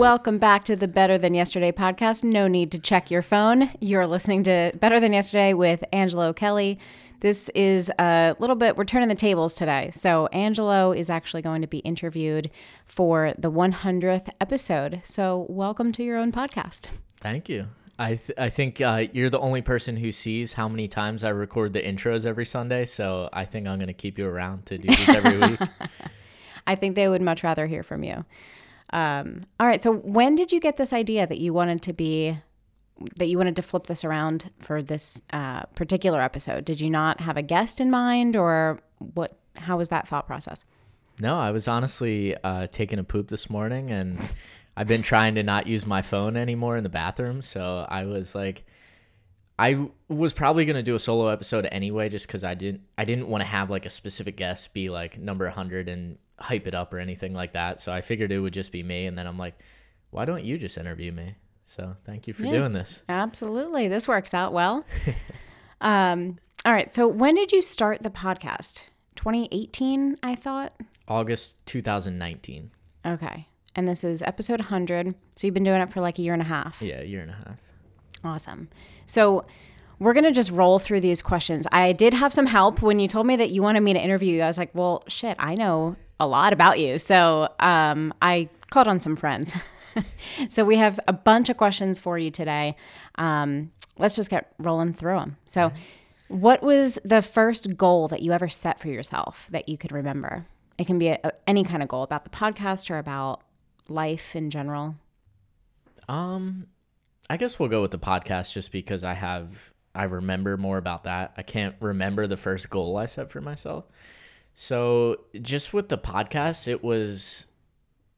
Welcome back to the Better Than Yesterday podcast. No need to check your phone. You're listening to Better Than Yesterday with Angelo Kelly. This is a little bit, we're turning the tables today. So, Angelo is actually going to be interviewed for the 100th episode. So, welcome to your own podcast. Thank you. I, th- I think uh, you're the only person who sees how many times I record the intros every Sunday. So, I think I'm going to keep you around to do these every week. I think they would much rather hear from you. Um, all right. So when did you get this idea that you wanted to be that you wanted to flip this around for this uh, particular episode? Did you not have a guest in mind, or what? How was that thought process? No, I was honestly uh, taking a poop this morning, and I've been trying to not use my phone anymore in the bathroom. So I was like, I was probably gonna do a solo episode anyway, just because I didn't I didn't want to have like a specific guest be like number hundred and hype it up or anything like that. So I figured it would just be me. And then I'm like, why don't you just interview me? So thank you for yeah, doing this. Absolutely. This works out well. um, all right. So when did you start the podcast? 2018, I thought. August 2019. Okay. And this is episode 100. So you've been doing it for like a year and a half. Yeah, a year and a half. Awesome. So we're going to just roll through these questions. I did have some help when you told me that you wanted me to interview you. I was like, well, shit, I know a lot about you. So um, I called on some friends. so we have a bunch of questions for you today. Um, let's just get rolling through them. So, what was the first goal that you ever set for yourself that you could remember? It can be a, a, any kind of goal about the podcast or about life in general. Um, I guess we'll go with the podcast just because I have I remember more about that. I can't remember the first goal I set for myself. So just with the podcast, it was,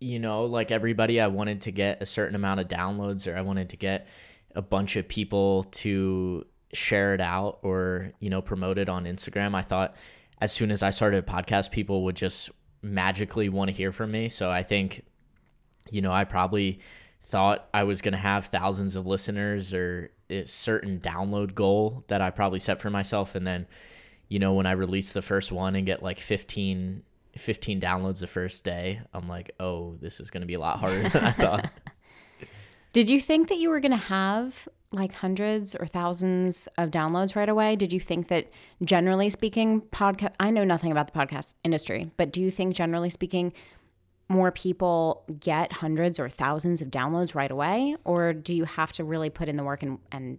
you know, like everybody, I wanted to get a certain amount of downloads or I wanted to get a bunch of people to share it out or, you know, promote it on Instagram. I thought as soon as I started a podcast, people would just magically want to hear from me. So I think, you know, I probably thought I was going to have thousands of listeners or a certain download goal that I probably set for myself. And then, you know, when I release the first one and get like 15, 15 downloads the first day, I'm like, oh, this is going to be a lot harder than I thought. Did you think that you were going to have like hundreds or thousands of downloads right away? Did you think that generally speaking, podcast, I know nothing about the podcast industry, but do you think generally speaking, more people get hundreds or thousands of downloads right away? Or do you have to really put in the work and, and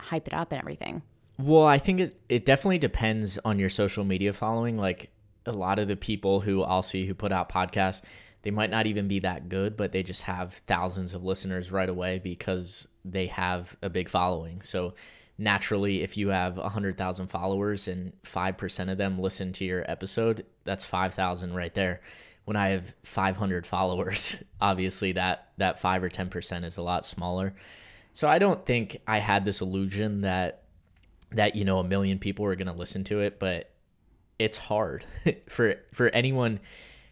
hype it up and everything? Well, I think it, it definitely depends on your social media following. Like a lot of the people who I'll see who put out podcasts, they might not even be that good, but they just have thousands of listeners right away because they have a big following. So naturally, if you have 100,000 followers and 5% of them listen to your episode, that's 5,000 right there. When I have 500 followers, obviously that, that 5 or 10% is a lot smaller. So I don't think I had this illusion that that you know a million people are going to listen to it, but it's hard for for anyone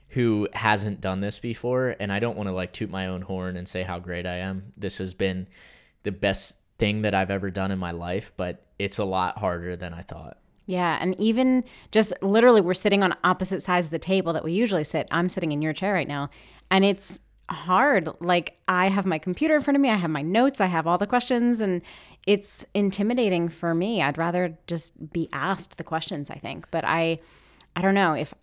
who hasn't done this before and I don't want to like toot my own horn and say how great I am. This has been the best thing that I've ever done in my life, but it's a lot harder than I thought. Yeah, and even just literally we're sitting on opposite sides of the table that we usually sit. I'm sitting in your chair right now, and it's hard. Like I have my computer in front of me, I have my notes, I have all the questions and it's intimidating for me. I'd rather just be asked the questions, I think. But I I don't know if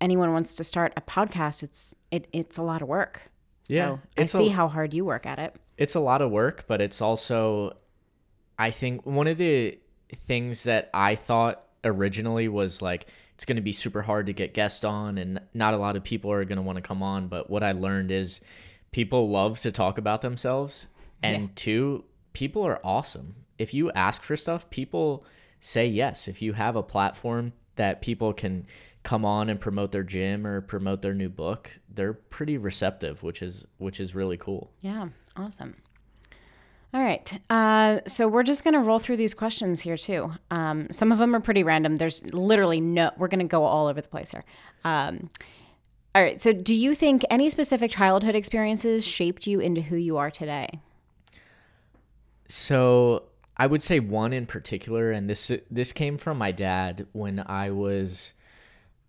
anyone wants to start a podcast, it's it it's a lot of work. So yeah, I see a, how hard you work at it. It's a lot of work, but it's also I think one of the things that I thought originally was like it's going to be super hard to get guests on and not a lot of people are going to want to come on but what i learned is people love to talk about themselves and yeah. two people are awesome if you ask for stuff people say yes if you have a platform that people can come on and promote their gym or promote their new book, they're pretty receptive, which is which is really cool. Yeah, awesome. All right. Uh, so we're just going to roll through these questions here, too. Um, some of them are pretty random. There's literally no, we're going to go all over the place here. Um, all right. So, do you think any specific childhood experiences shaped you into who you are today? So, I would say one in particular, and this this came from my dad when I was,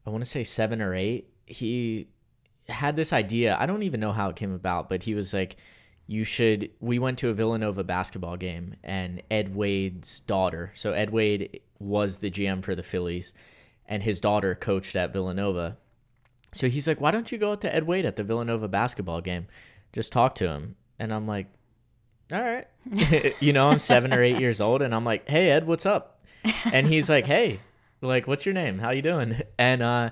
I want to say seven or eight. He had this idea. I don't even know how it came about, but he was like, you should we went to a Villanova basketball game and Ed Wade's daughter so Ed Wade was the GM for the Phillies and his daughter coached at Villanova so he's like why don't you go out to Ed Wade at the Villanova basketball game just talk to him and I'm like all right. You know I'm 7 or 8 years old and I'm like hey Ed what's up? And he's like hey like what's your name? How you doing? And uh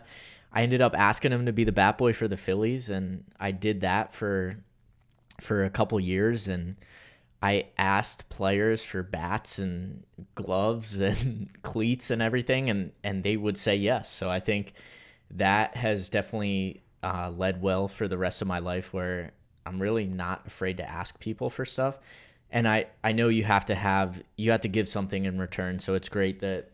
I ended up asking him to be the bat boy for the Phillies and I did that for for a couple years and I asked players for bats and gloves and cleats and everything and and they would say yes. So I think that has definitely uh, led well for the rest of my life where I'm really not afraid to ask people for stuff. And I, I know you have to have you have to give something in return. So it's great that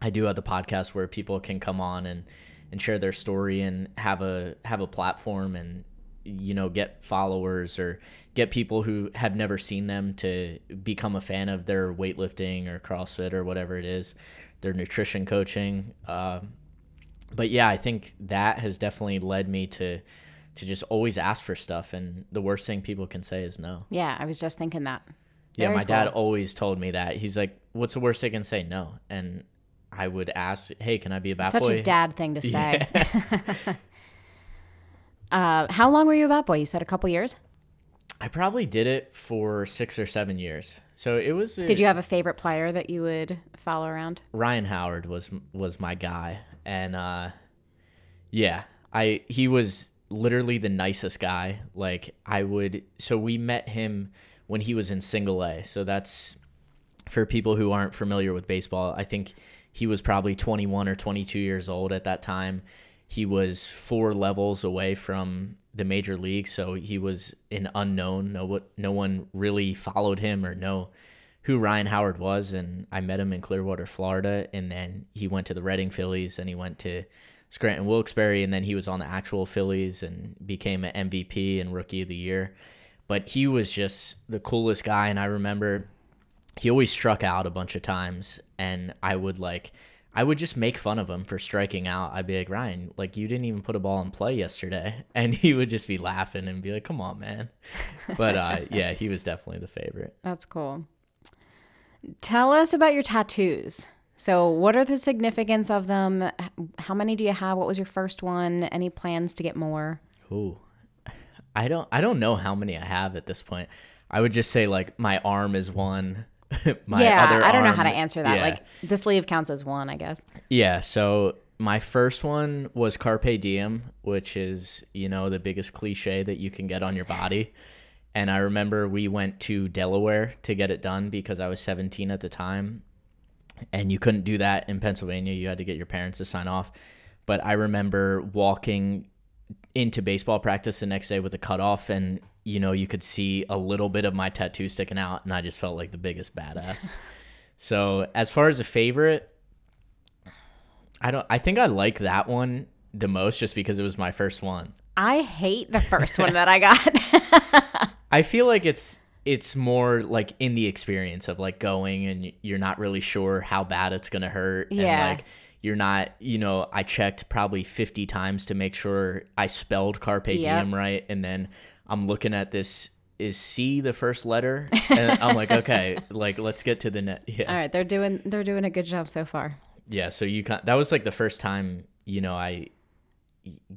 I do have the podcast where people can come on and, and share their story and have a have a platform and you know get followers or get people who have never seen them to become a fan of their weightlifting or CrossFit or whatever it is, their nutrition coaching. Uh, but yeah, I think that has definitely led me to to just always ask for stuff, and the worst thing people can say is no. Yeah, I was just thinking that. Yeah, Very my cool. dad always told me that. He's like, "What's the worst they can say? No." And I would ask, "Hey, can I be a bat Such boy?" Such a dad thing to say. Yeah. Uh, how long were you a bat boy? You said a couple years. I probably did it for six or seven years. So it was. A, did you have a favorite player that you would follow around? Ryan Howard was was my guy, and uh, yeah, I he was literally the nicest guy. Like I would. So we met him when he was in Single A. So that's for people who aren't familiar with baseball. I think he was probably 21 or 22 years old at that time he was four levels away from the major league, so he was an unknown. No, what no one really followed him or know who Ryan Howard was. And I met him in Clearwater, Florida, and then he went to the Reading Phillies, and he went to Scranton Wilkes-Barre, and then he was on the actual Phillies and became an MVP and Rookie of the Year. But he was just the coolest guy, and I remember he always struck out a bunch of times, and I would like I would just make fun of him for striking out. I'd be like, Ryan, like you didn't even put a ball in play yesterday, and he would just be laughing and be like, "Come on, man." But uh, yeah, he was definitely the favorite. That's cool. Tell us about your tattoos. So, what are the significance of them? How many do you have? What was your first one? Any plans to get more? Ooh, I don't. I don't know how many I have at this point. I would just say like my arm is one. my yeah, other I don't arm, know how to answer that. Yeah. Like the sleeve counts as one, I guess. Yeah. So my first one was carpe diem, which is you know the biggest cliche that you can get on your body. and I remember we went to Delaware to get it done because I was 17 at the time, and you couldn't do that in Pennsylvania. You had to get your parents to sign off. But I remember walking into baseball practice the next day with a cutoff and you know, you could see a little bit of my tattoo sticking out, and I just felt like the biggest badass. so, as far as a favorite, I don't. I think I like that one the most, just because it was my first one. I hate the first one that I got. I feel like it's it's more like in the experience of like going and you're not really sure how bad it's gonna hurt. Yeah. And like you're not, you know, I checked probably 50 times to make sure I spelled carpe diem right, and then I'm looking at this. Is C the first letter? And I'm like, okay, like let's get to the net. Yes. All right, they're doing they're doing a good job so far. Yeah, so you can that was like the first time you know I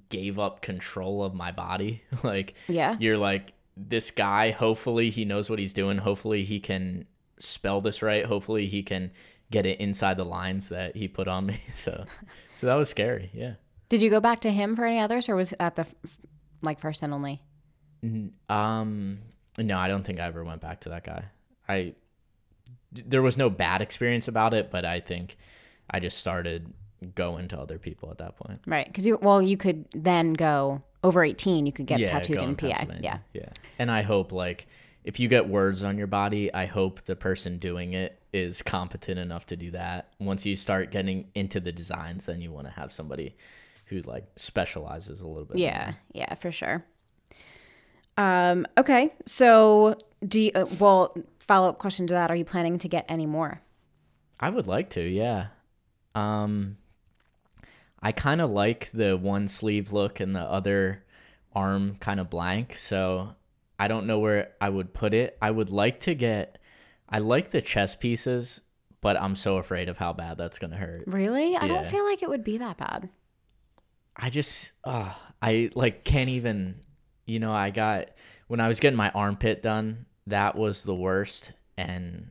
gave up control of my body. like, yeah, you're like this guy. Hopefully, he knows what he's doing. Hopefully, he can spell this right. Hopefully, he can get it inside the lines that he put on me. So, so that was scary. Yeah. Did you go back to him for any others, or was that the like first and only? Um, no, I don't think I ever went back to that guy. I there was no bad experience about it, but I think I just started go into other people at that point. Right. Because you, well, you could then go over 18, you could get tattooed go in PA. Yeah. Yeah. And I hope like if you get words on your body, I hope the person doing it is competent enough to do that. Once you start getting into the designs, then you want to have somebody who like specializes a little bit. Yeah. Yeah, for sure. Um, okay. So, do you, uh, well, follow up question to that are you planning to get any more? I would like to, yeah. Um I kind of like the one sleeve look and the other arm kind of blank, so I don't know where I would put it. I would like to get I like the chest pieces, but I'm so afraid of how bad that's going to hurt. Really? I don't feel like it would be that bad. I just uh I like can't even you know, I got when I was getting my armpit done, that was the worst and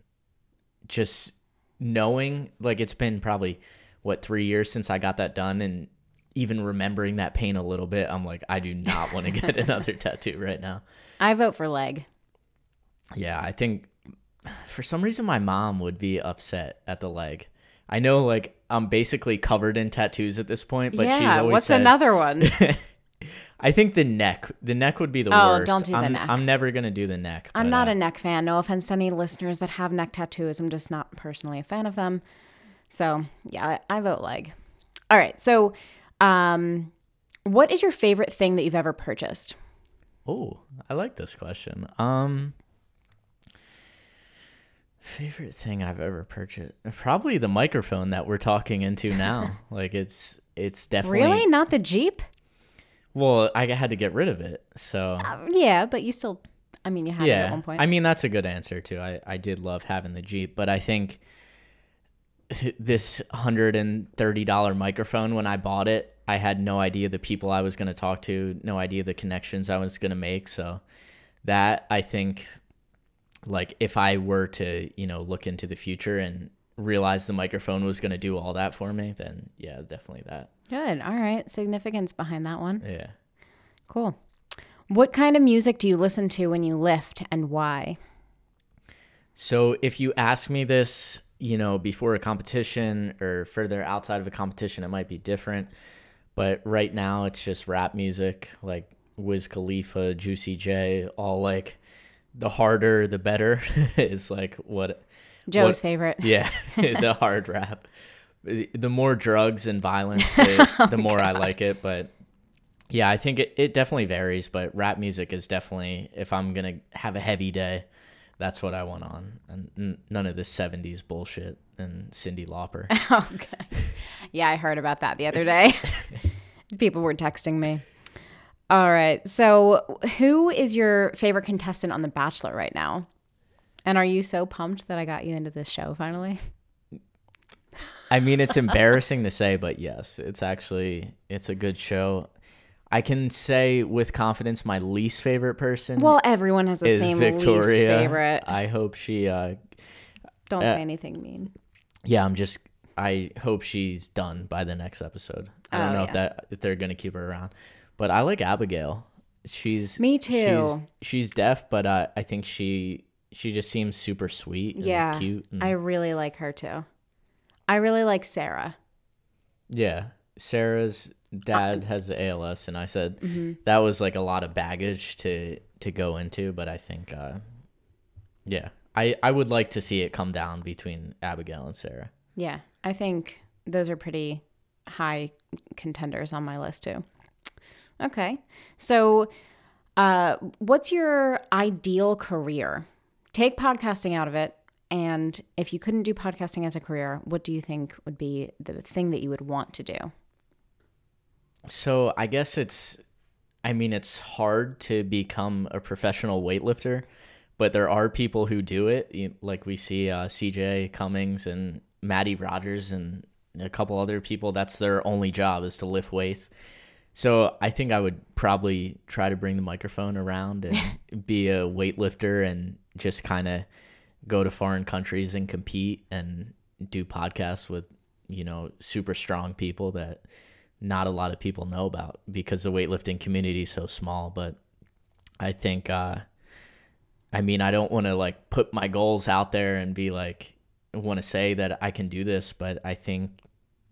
just knowing like it's been probably what 3 years since I got that done and even remembering that pain a little bit, I'm like I do not want to get another tattoo right now. I vote for leg. Yeah, I think for some reason my mom would be upset at the leg. I know like I'm basically covered in tattoos at this point, but she's yeah. always What's said, another one? I think the neck. The neck would be the Oh, worst. don't do the I'm, neck. I'm never gonna do the neck. I'm but, not uh, a neck fan. No offense to any listeners that have neck tattoos. I'm just not personally a fan of them. So yeah, I, I vote leg. All right. So, um, what is your favorite thing that you've ever purchased? Oh, I like this question. Um, favorite thing I've ever purchased? Probably the microphone that we're talking into now. like it's it's definitely Really? Not the Jeep? well. I had to get rid of it, so Um, yeah, but you still. I mean, you had it at yeah. one point. I mean that's a good answer too. I I did love having the Jeep, but I think this hundred and thirty dollar microphone when I bought it, I had no idea the people I was going to talk to, no idea the connections I was going to make. So that I think, like, if I were to you know look into the future and realize the microphone was going to do all that for me, then yeah, definitely that. Good. All right. Significance behind that one. Yeah. Cool. What kind of music do you listen to when you lift and why? So if you ask me this, you know, before a competition or further outside of a competition, it might be different. But right now, it's just rap music, like Wiz Khalifa, Juicy J, all like the harder, the better is like what. Joe's what- favorite. Yeah, the hard rap. The more drugs and violence, the, the oh more I like it. But yeah, I think it, it definitely varies. But rap music is definitely, if I'm going to have a heavy day, that's what I went on. And n- none of this 70s bullshit and Cyndi Lauper. okay. Yeah, I heard about that the other day. People were texting me. All right. So, who is your favorite contestant on The Bachelor right now? And are you so pumped that I got you into this show finally? I mean, it's embarrassing to say, but yes, it's actually it's a good show. I can say with confidence my least favorite person Well, everyone has the is same Victoria. least favorite. I hope she uh Don't uh, say anything mean. yeah, I'm just I hope she's done by the next episode. I don't Oh, know if that if they're going to keep her around. But I like Abigail. She's Me too. She's, she's deaf, but uh, I think she she just seems super sweet and Yeah. cute. I really like her too. I really like Sarah. yeah. Sarah's dad has the ALS and I said Mm-hmm. that was like a lot of baggage to to go into, but I think uh yeah. I I would like to see it come down between Abigail and Sarah. Yeah, I think those are pretty high contenders on my list too. Okay. So, uh, what's your ideal career? Take podcasting out of it. And if you couldn't do podcasting as a career, what do you think would be the thing that you would want to do? So I guess it's, I mean, it's hard to become a professional weightlifter, but there are people who do it. You- Like we see uh, CJ Cummings and Mattie Rogers and a couple other people. That's their only job is to lift weights. So I think I would probably try to bring the microphone around and be a weightlifter and just kind of go to foreign countries and compete and do podcasts with you know super strong people that not a lot of people know about because the weightlifting community is so small but i think uh i mean i don't want to like put my goals out there and be like want to say that i can do this but i think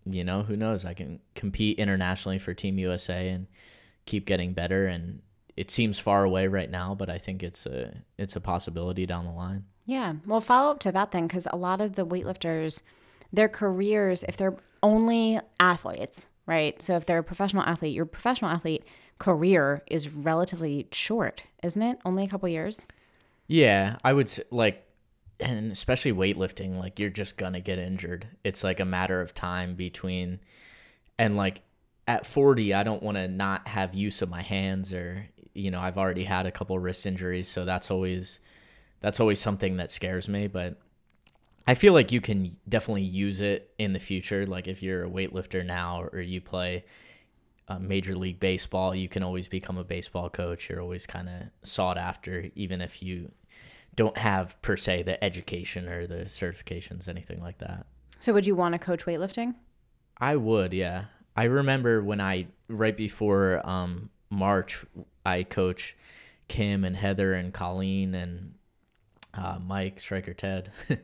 you know, who knows? I can compete internationally for Team USA and keep getting better. And it seems far away right now, but I think it's a it's a possibility down the line. Yeah. Well, follow up to that then, because a lot of the weightlifters, their careers, if they're only athletes, right? So if they're a professional athlete, your professional athlete career is relatively short, isn't it? Only a couple years. Yeah, I would like, and especially weightlifting, like you're just gonna get injured. It's like a matter of time between, and like at 40, I don't want to not have use of my hands, or you know, I've already had a couple wrist injuries, so that's always that's always something that scares me. But I feel like you can definitely use it in the future. Like if you're a weightlifter now, or you play uh, Major League Baseball, you can always become a baseball coach. You're always kind of sought after, even if you don't have per se the education or the certifications, anything like that. So would you want to coach weightlifting? I would, yeah. I remember when I right before um, March, I coach Kim and Heather and Colleen and uh, Mike Striker Ted.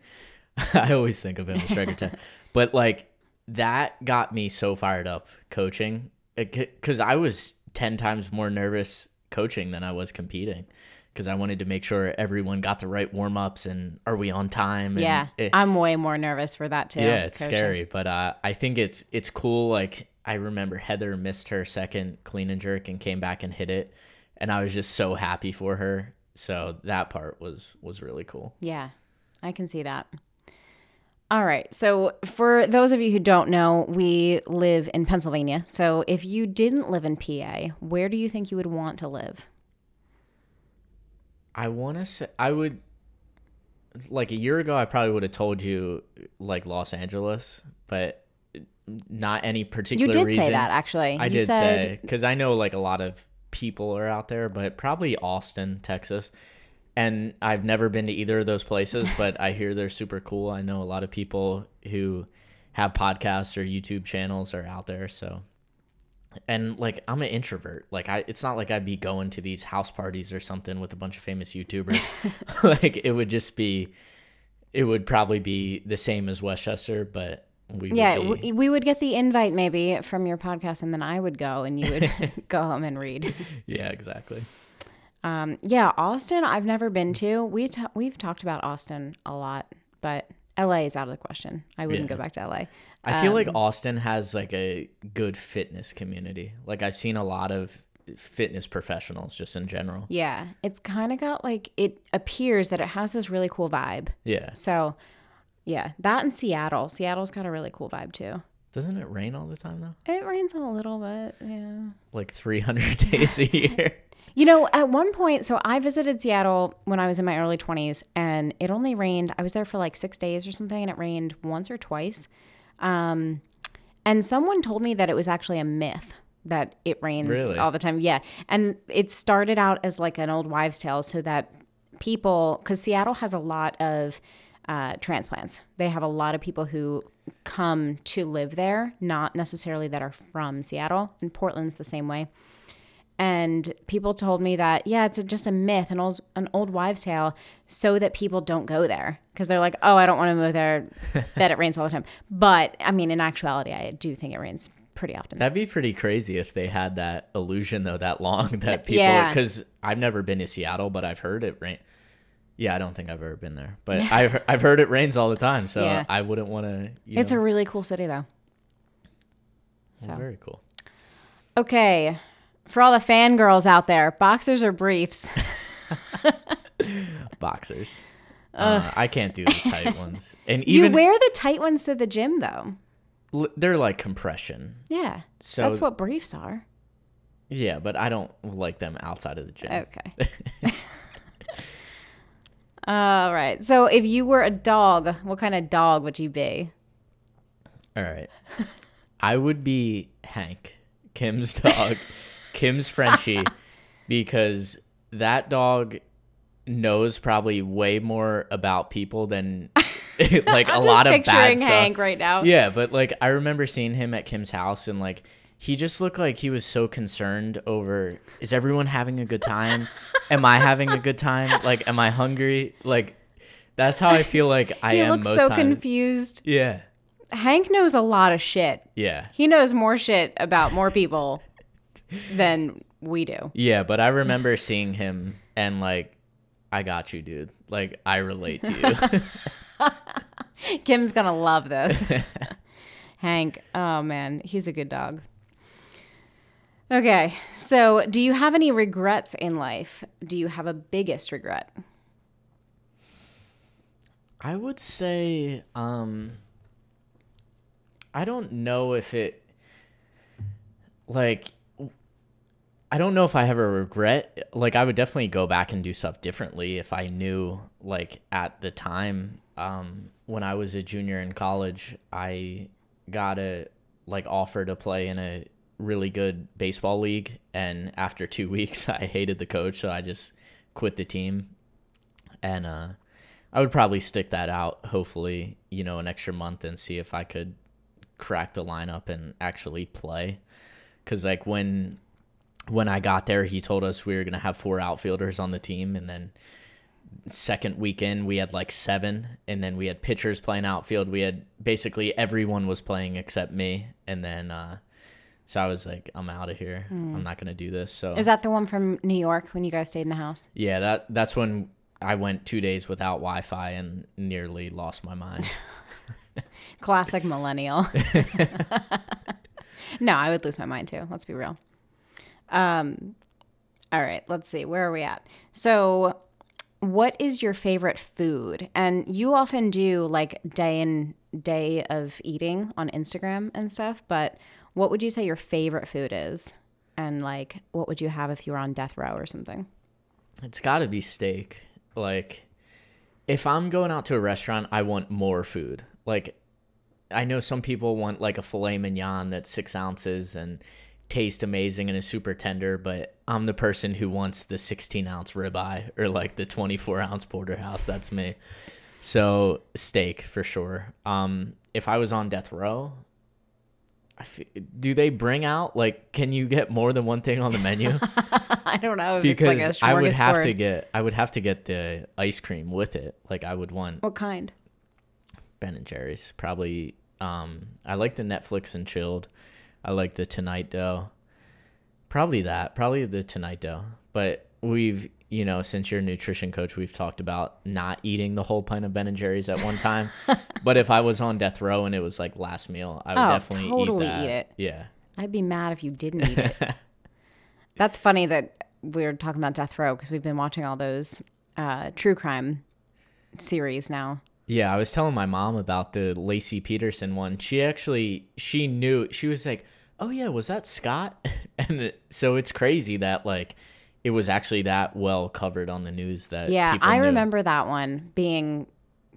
I always think of him as Striker Ted, but like that got me so fired up coaching because I was ten times more nervous coaching than I was competing because I wanted to make sure everyone got the right warm ups and are we on time? And yeah, it, I'm way more nervous for that too. yeah, it's coaching. scary, but uh, I think it's it's cool. Like I remember Heather missed her second clean and jerk and came back and hit it, and I was just so happy for her. So that part was was really cool. Yeah, I can see that. All right. So, for those of you who don't know, we live in Pennsylvania. So, if you didn't live in PA, where do you think you would want to live? I want to say I would like a year ago I probably would have told you like Los Angeles, but not any particular You did reason. say that actually. I you did said, say cuz I know like a lot of people are out there, but probably Austin, Texas. And I've never been to either of those places, but I hear they're super cool. I know a lot of people who have podcasts or YouTube channels are out there, so and like I'm an introvert. Like I it's not like I'd be going to these house parties or something with a bunch of famous YouTubers. like it would just be it would probably be the same as Westchester, but we Yeah, would be, we, we would get the invite maybe from your podcast, and then I would go, and you would go home and read. yeah, exactly. Um, yeah, Austin, I've never been to. We t- we've talked about Austin a lot, but LA is out of the question. I wouldn't Yeah. go back to LA. I feel like Um, Austin has like a good fitness community. Like I've seen a lot of fitness professionals just in general. Yeah, it's kind of got like it appears that it has this really cool vibe. Yeah. So, yeah, that and Seattle. Seattle's got a really cool vibe too. Doesn't it rain all the time though? It rains a little bit, yeah. Like 300 days a year. You know, at one point, so I visited Seattle when I was in my early 20s, and it only rained. I was there for like six days or something, and it rained once or twice. Um, and someone told me that it was actually a myth that it rains Really? all the time. Yeah. And it started out as like an old wives' tale so that people, because Seattle has a lot of uh, transplants, they have a lot of people who come to live there, not necessarily that are from Seattle. And Portland's the same way. And people told me that yeah, it's a, just a myth, an old an old wives' tale, so that people don't go there because they're like, oh, I don't want to move there. that it rains all the time. But I mean, in actuality, I do think it rains pretty often. That'd be pretty crazy if they had that illusion though that long that people Yeah. because I've never been to Seattle, but I've heard it rain. Yeah, I don't think I've ever been there, but I've I've heard it rains all the time, so Yeah. I wouldn't want to. it's a really cool city, though. well, very cool. Okay, for all the fangirls out there, boxers or briefs? Boxers. Uh, I can't do the tight ones, and even you wear the tight ones to the gym, though. l- they're like compression. Yeah, So that's what briefs are. Yeah, but I don't like them outside of the gym. Okay. All right. So, if you were a dog, what kind of dog would you be? All right. I would be Hank, Kim's dog, Kim's Frenchie, because that dog knows probably way more about people than like a lot of bad stuff. Hank right now. Yeah, but like I remember seeing him at Kim's house and like he just looked like he was so concerned over is everyone having a good time? am I having a good time? Like am I hungry? Like that's how I feel like I He am looks most so times. confused. Yeah. Hank knows a lot of shit. Yeah. He knows more shit about more people than we do. Yeah, but I remember seeing him and like, I got you, dude. Like, I relate to you. Kim's gonna love this. Hank, oh man, he's a good dog. Okay, so do you have any regrets in life? Do you have a biggest regret? I would say, um, I don't know if it, like, I don't know if I have a regret. Like, I would definitely go back and do stuff differently if I knew, like, at the time, um, when I was a junior in college, I got a, like, offer to play in a really good baseball league. And after two weeks, I hated the coach. So I just quit the team. And, uh, I would probably stick that out, hopefully, you know, an extra month and see if I could crack the lineup and actually play. Cause like when when I got there, he told us we were gonna have four outfielders on the team, and then second weekend we had like seven, and then we had pitchers playing outfield. We had basically everyone was playing except me, and then uh, so I was like, I'm out of here. I'm not gonna do this. So Is that the one from New York when you guys stayed in the house? yeah, that that's when I went two days without Wi-Fi and nearly lost my mind. Classic millennial. no, I would lose my mind too. Let's be real. Um, all right, let's see. Where are we at? So, what is your favorite food? And you often do like day and day of eating on Instagram and stuff, but what would you say your favorite food is? And like, what would you have if you were on death row or something? It's got to be steak. Like, if I'm going out to a restaurant, I want more food. Like, I know some people want like a filet mignon that's six ounces and tastes amazing and is super tender, but I'm the person who wants the 16 ounce ribeye or like the 24 ounce porterhouse. That's me. So steak for sure. Um, if I was on death row, f- do they bring out like can you get more than one thing on the menu? I don't know because it's like a I would have to get I would have to get the ice cream with it. Like I would want What kind? Ben and Jerry's. Probably um I like the Netflix and chilled. I like the Tonight Dough. Probably that. Probably the Tonight Dough. But we've you know, since you're a nutrition coach, we've talked about not eating the whole pint of Ben and Jerry's at one time. but if I was on death row and it was like last meal, I would Oh, definitely totally eat that. eat it. Yeah. I'd be mad if you didn't eat it. That's funny that we're talking about death row because we've been watching all those uh, true crime series now. Yeah, I was telling my mom about the Laci Peterson one. She actually she knew. She was like, "Oh yeah, was that Scott?" And it, so it's crazy that like it was actually that well covered on the news that Yeah, I knew. remember that one being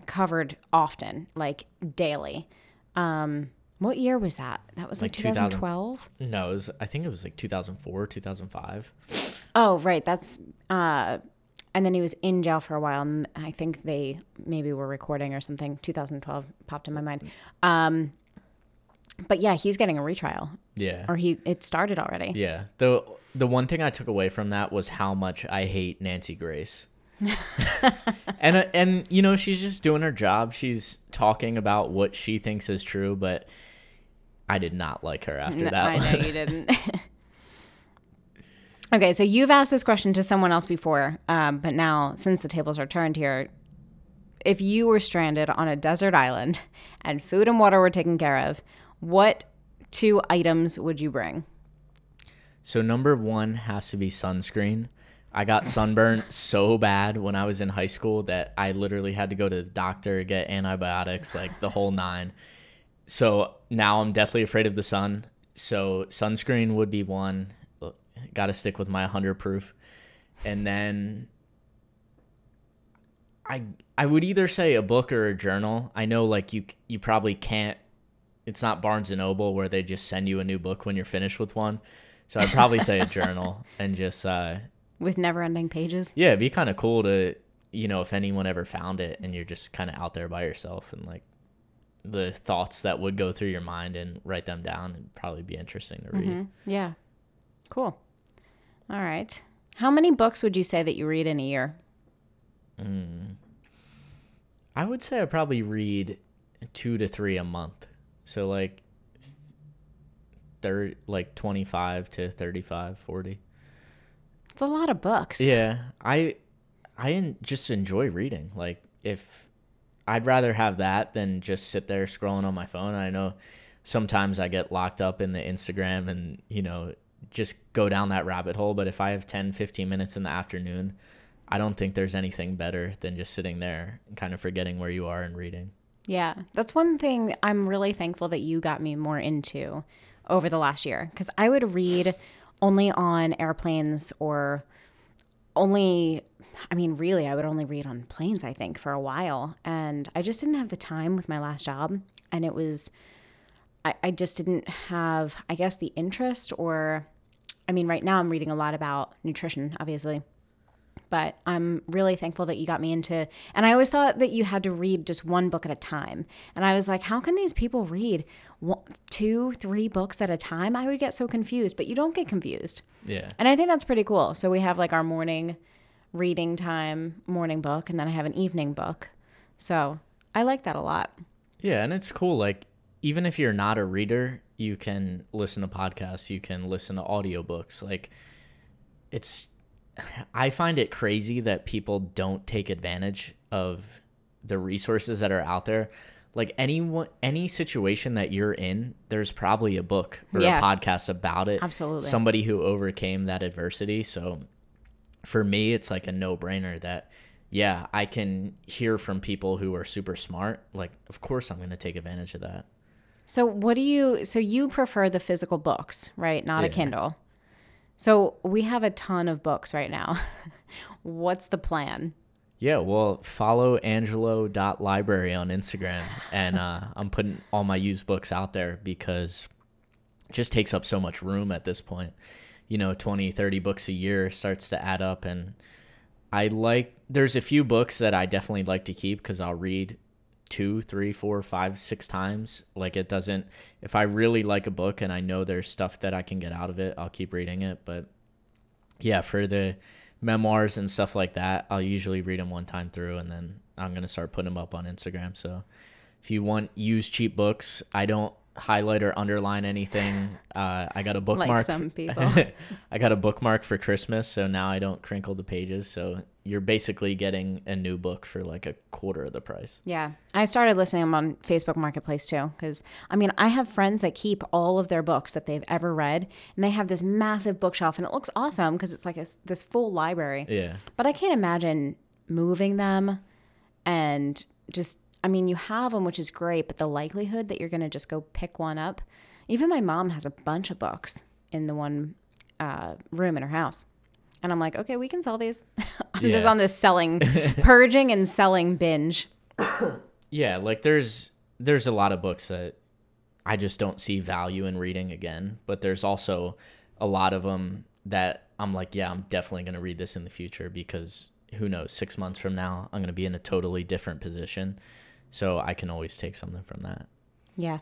covered often, like daily. Um, what year was that? That was like, Like 2012. No, it was, I think it was like 2004, 2005. Oh, right. That's uh, and then he was in jail for a while. And I think they maybe were recording or something. 2012 popped in my mind. Um, but yeah, he's getting a retrial, Yeah. or he it started already. Yeah. The the one thing I took away from that was how much I hate Nancy Grace. and uh, and you know she's just doing her job. She's talking about what she thinks is true, but I did not like her after N- that. I know you didn't. okay, so you've asked this question to someone else before, um, but now since the tables are turned here, if you were stranded on a desert island and food and water were taken care of, what two items would you bring? So number one has to be sunscreen. I got sunburned so bad when I was in high school that I literally had to go to the doctor, get antibiotics, like the whole nine. So now I'm definitely afraid of the sun. So sunscreen would be one. Got to stick with my 100 proof. And then I I would either say a book or a journal. I know like you you probably can't it's not Barnes and Noble where they just send you a new book when you're finished with one. So I'd probably say a journal and just uh With never ending pages? yeah, it'd be kind of cool to you know if anyone ever found it and you're just kind of out there by yourself and like the thoughts that would go through your mind and write them down it'd probably be interesting to read. Mhm. Yeah. Cool. All right. How many books would you say that you read in a year? Hmm. I would say I probably read 2 to 3 a month. So like third like 25 to 35, 40. It's a lot of books. Yeah, I I just enjoy reading. Like if I'd rather have that than just sit there scrolling on my phone. I know sometimes I get locked up in the Instagram and, you know, just go down that rabbit hole, but if I have 10, 15 minutes in the afternoon, I don't think there's anything better than just sitting there and kind of forgetting where you are and reading. Yeah, that's one thing I'm really thankful that you got me more into over the last year because I would read only on airplanes or only, I mean, really, I would only read on planes, I think, for a while. And I just didn't have the time with my last job. And it was, I, I just didn't have, I guess, the interest or, I mean, right now I'm reading a lot about nutrition, obviously but I'm really thankful that you got me into and I always thought that you had to read just one book at a time. And I was like, how can these people read one, two, three books at a time? I would get so confused, but you don't get confused. Yeah. And I think that's pretty cool. So we have like our morning reading time, morning book, and then I have an evening book. So I like that a lot. Yeah, and it's cool like even if you're not a reader, you can listen to podcasts, you can listen to audiobooks. Like it's I find it crazy that people don't take advantage of the resources that are out there. Like anyone, any situation that you're in, there's probably a book or Yeah. a podcast about it. Absolutely. Somebody who overcame that adversity. So for me, it's like a no brainer that, yeah, I can hear from people who are super smart. Like, of course, I'm going to take advantage of that. So what do you so you prefer the physical books, right? Not a Kindle. So we have a ton of books right now. What's the plan? Yeah, well, follow angelo.library on Instagram. And uh, I'm putting all my used books out there because it just takes up so much room at this point. You know, 20, 30 books a year starts to add up. And I like, there's a few books that I definitely like to keep because I'll read two, three, four, five, six times. Like it doesn't, if I really like a book and I know there's stuff that I can get out of it, I'll keep reading it. But yeah, for the memoirs and stuff like that, I'll usually read them one time through and then I'm going to start putting them up on Instagram. So if you want use cheap books, I don't highlight or underline anything. Uh, I got a bookmark. Like some people. I got a bookmark for Christmas, so now I don't crinkle the pages. So you're basically getting a new book for like a quarter of the price. Yeah. I started listening them on Facebook Marketplace too. Because, I mean, I have friends that keep all of their books that they've ever read, and they have this massive bookshelf, and it looks awesome because it's like a, this full library. Yeah. But I can't imagine moving them and just, I mean, you have them, which is great, but the likelihood that you're going to just go pick one up. Even my mom has a bunch of books in the one uh, room in her house. And I'm like, okay, we can sell these. I'm just on this selling, purging and selling binge. Yeah, like there's there's a lot of books that I just don't see value in reading again, but there's also a lot of them that I'm like, yeah, I'm definitely going to read this in the future because who knows, 6 months from now I'm going to be in a totally different position. So I can always take something from that. Yeah.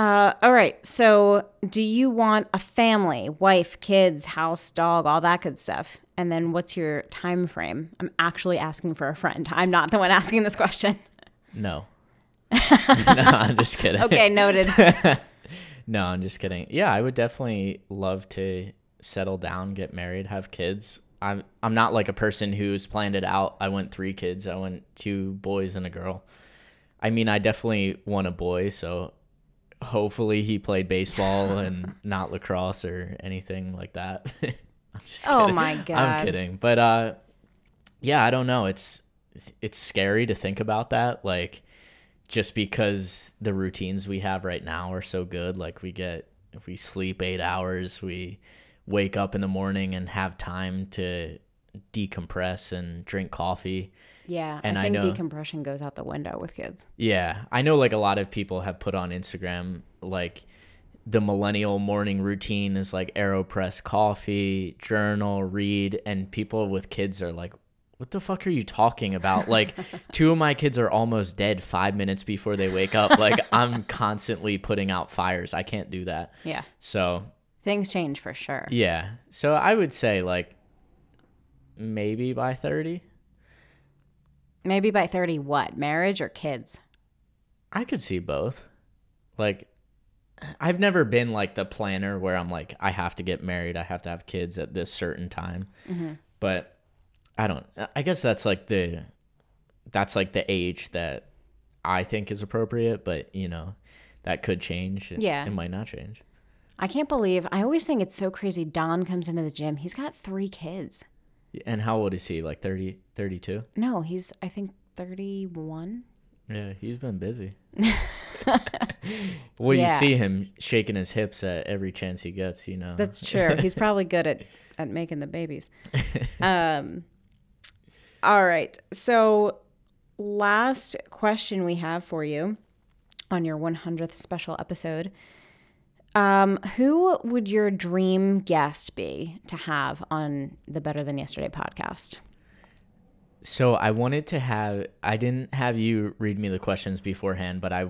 Uh, all right. So, do you want a family, wife, kids, house, dog, all that good stuff? And then, what's your time frame? I'm actually asking for a friend. I'm not the one asking this question. No. no, I'm just kidding. Okay, noted. No, I'm just kidding. Yeah, I would definitely love to settle down, get married, have kids. I'm I'm not like a person who's planned it out. I want three kids. I want two boys and a girl. I mean, I definitely want a boy, so hopefully he played baseball and not lacrosse or anything like that. I'm just Oh kidding. my God. I'm kidding. But uh yeah, I don't know. It's it's scary to think about that like just because the routines we have right now are so good. Like we get if we sleep eight hours, we wake up in the morning and have time to decompress and drink coffee. Yeah, And I I think know- decompression goes out the window with kids. Yeah, I know like a lot of people have put on Instagram like the millennial morning routine is like AeroPress coffee, journal, read, and people with kids are like, "What the fuck are you talking about?" Like, two of my kids are almost dead five minutes before they wake up. Like, I'm constantly putting out fires. I can't do that. Yeah, So things change for sure. yeah, so I would say like maybe by thirty, Maybe by 30, what? Marriage or kids? I could see both. Like I've never been like the planner where I'm like I have to get married, I have to have kids at this certain time. Mm-hmm. But I don't I guess that's like the that's like the age that I think is appropriate, but you know, that could change. It- Yeah. It might not change. I can't believe. I always think it's so crazy. Don comes into the gym. He's got three kids. And how old is he? Like 30, 32? No, he's I think thirty one. Yeah, he's been busy. well, you see him shaking his hips at every chance he gets, you know. That's true. He's probably good at at making the babies. Um. All right. So, last question we have for you on your 100th special episode. Um, who would your dream guest be to have on the Better Than Yesterday podcast? So I wanted to have I didn't have you read me the questions beforehand, but I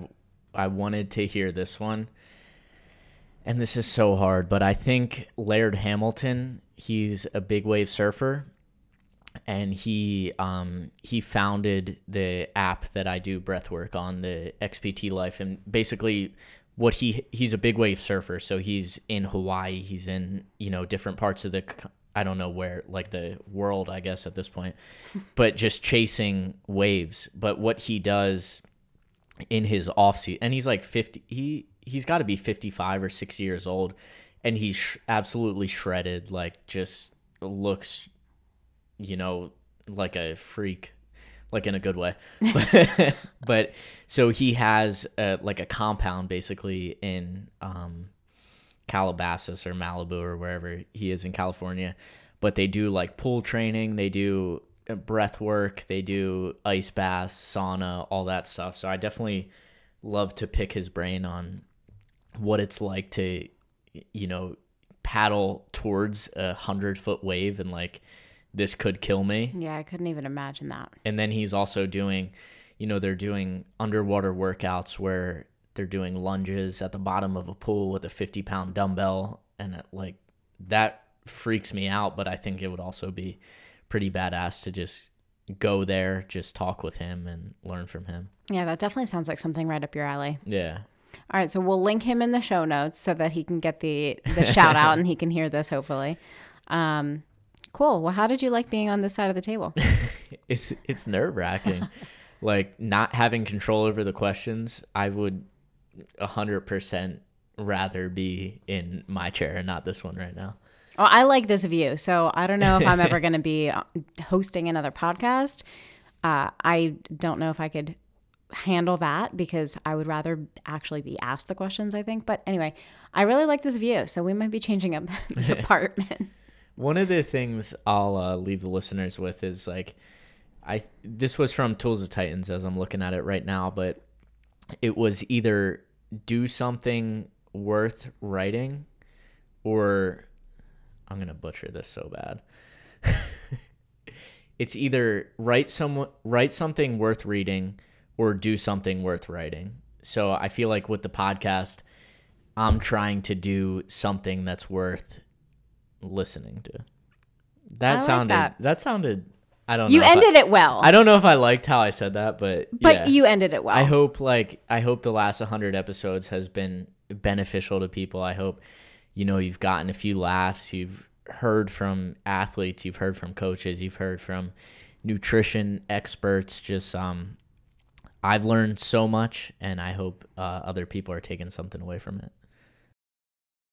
I wanted to hear this one. And this is so hard, but I think Laird Hamilton, he's a big wave surfer and he um he founded the app that I do breath work on, the XPT Life and basically what he he's a big wave surfer, so he's in Hawaii, he's in, you know, different parts of the I don't know where like the world, I guess at this point, but just chasing waves. But what he does in his off season, and he's like 50 he he's got to be 55 or 60 years old and he's sh- absolutely shredded like just looks you know like a freak like in a good way. But, but so he has uh like a compound basically in um calabasas or malibu or wherever he is in california. But they do like pool training they do uh, breath work they do ice baths sauna all that stuff. So i definitely love to pick his brain on what it's like to you know paddle towards a hundred foot wave and like this could kill me Yeah, I couldn't even imagine that. and then he's also doing you know they're doing underwater workouts where they're doing lunges at the bottom of a pool with a 50 pound dumbbell and it, like that freaks me out but i think it would also be pretty badass to just go there just talk with him and learn from him Yeah, that definitely sounds like something right up your alley. yeah All right, so we'll link him in the show notes so that he can get the the shout out and he can hear this hopefully. Um, cool. Well, how did you like being on this side of the table? it's it's nerve wracking. like not having control over the questions, I would a hundred percent rather be in my chair and not this one right now. Well, I like this view, so I don't know if I'm ever going to be uh, hosting another podcast. Uh, I don't know if I could handle that because I would rather actually be asked the questions. I think, but anyway, I really like this view, so we might be changing up the apartment. One of the things I'll uh, leave the listeners with is like, I this was from Tools of Titans as I'm looking at it right now, but it was either do something worth writing, or I'm gonna butcher this so bad. it's either write some write something worth reading or do something worth writing. So I feel like with the podcast, I'm trying to do something that's worth listening to. That I like sounded that. that. sounded I don't You know. I- ended it well, I don't know if I liked how I said that, but but yeah. you ended it well. I hope like I hope the last 100 episodes has been beneficial to people. I hope you know you've gotten a few laughs, you've heard from athletes, you've heard from coaches, you've heard from nutrition experts just um I've learned so much and I hope uh, other people are taking something away from it.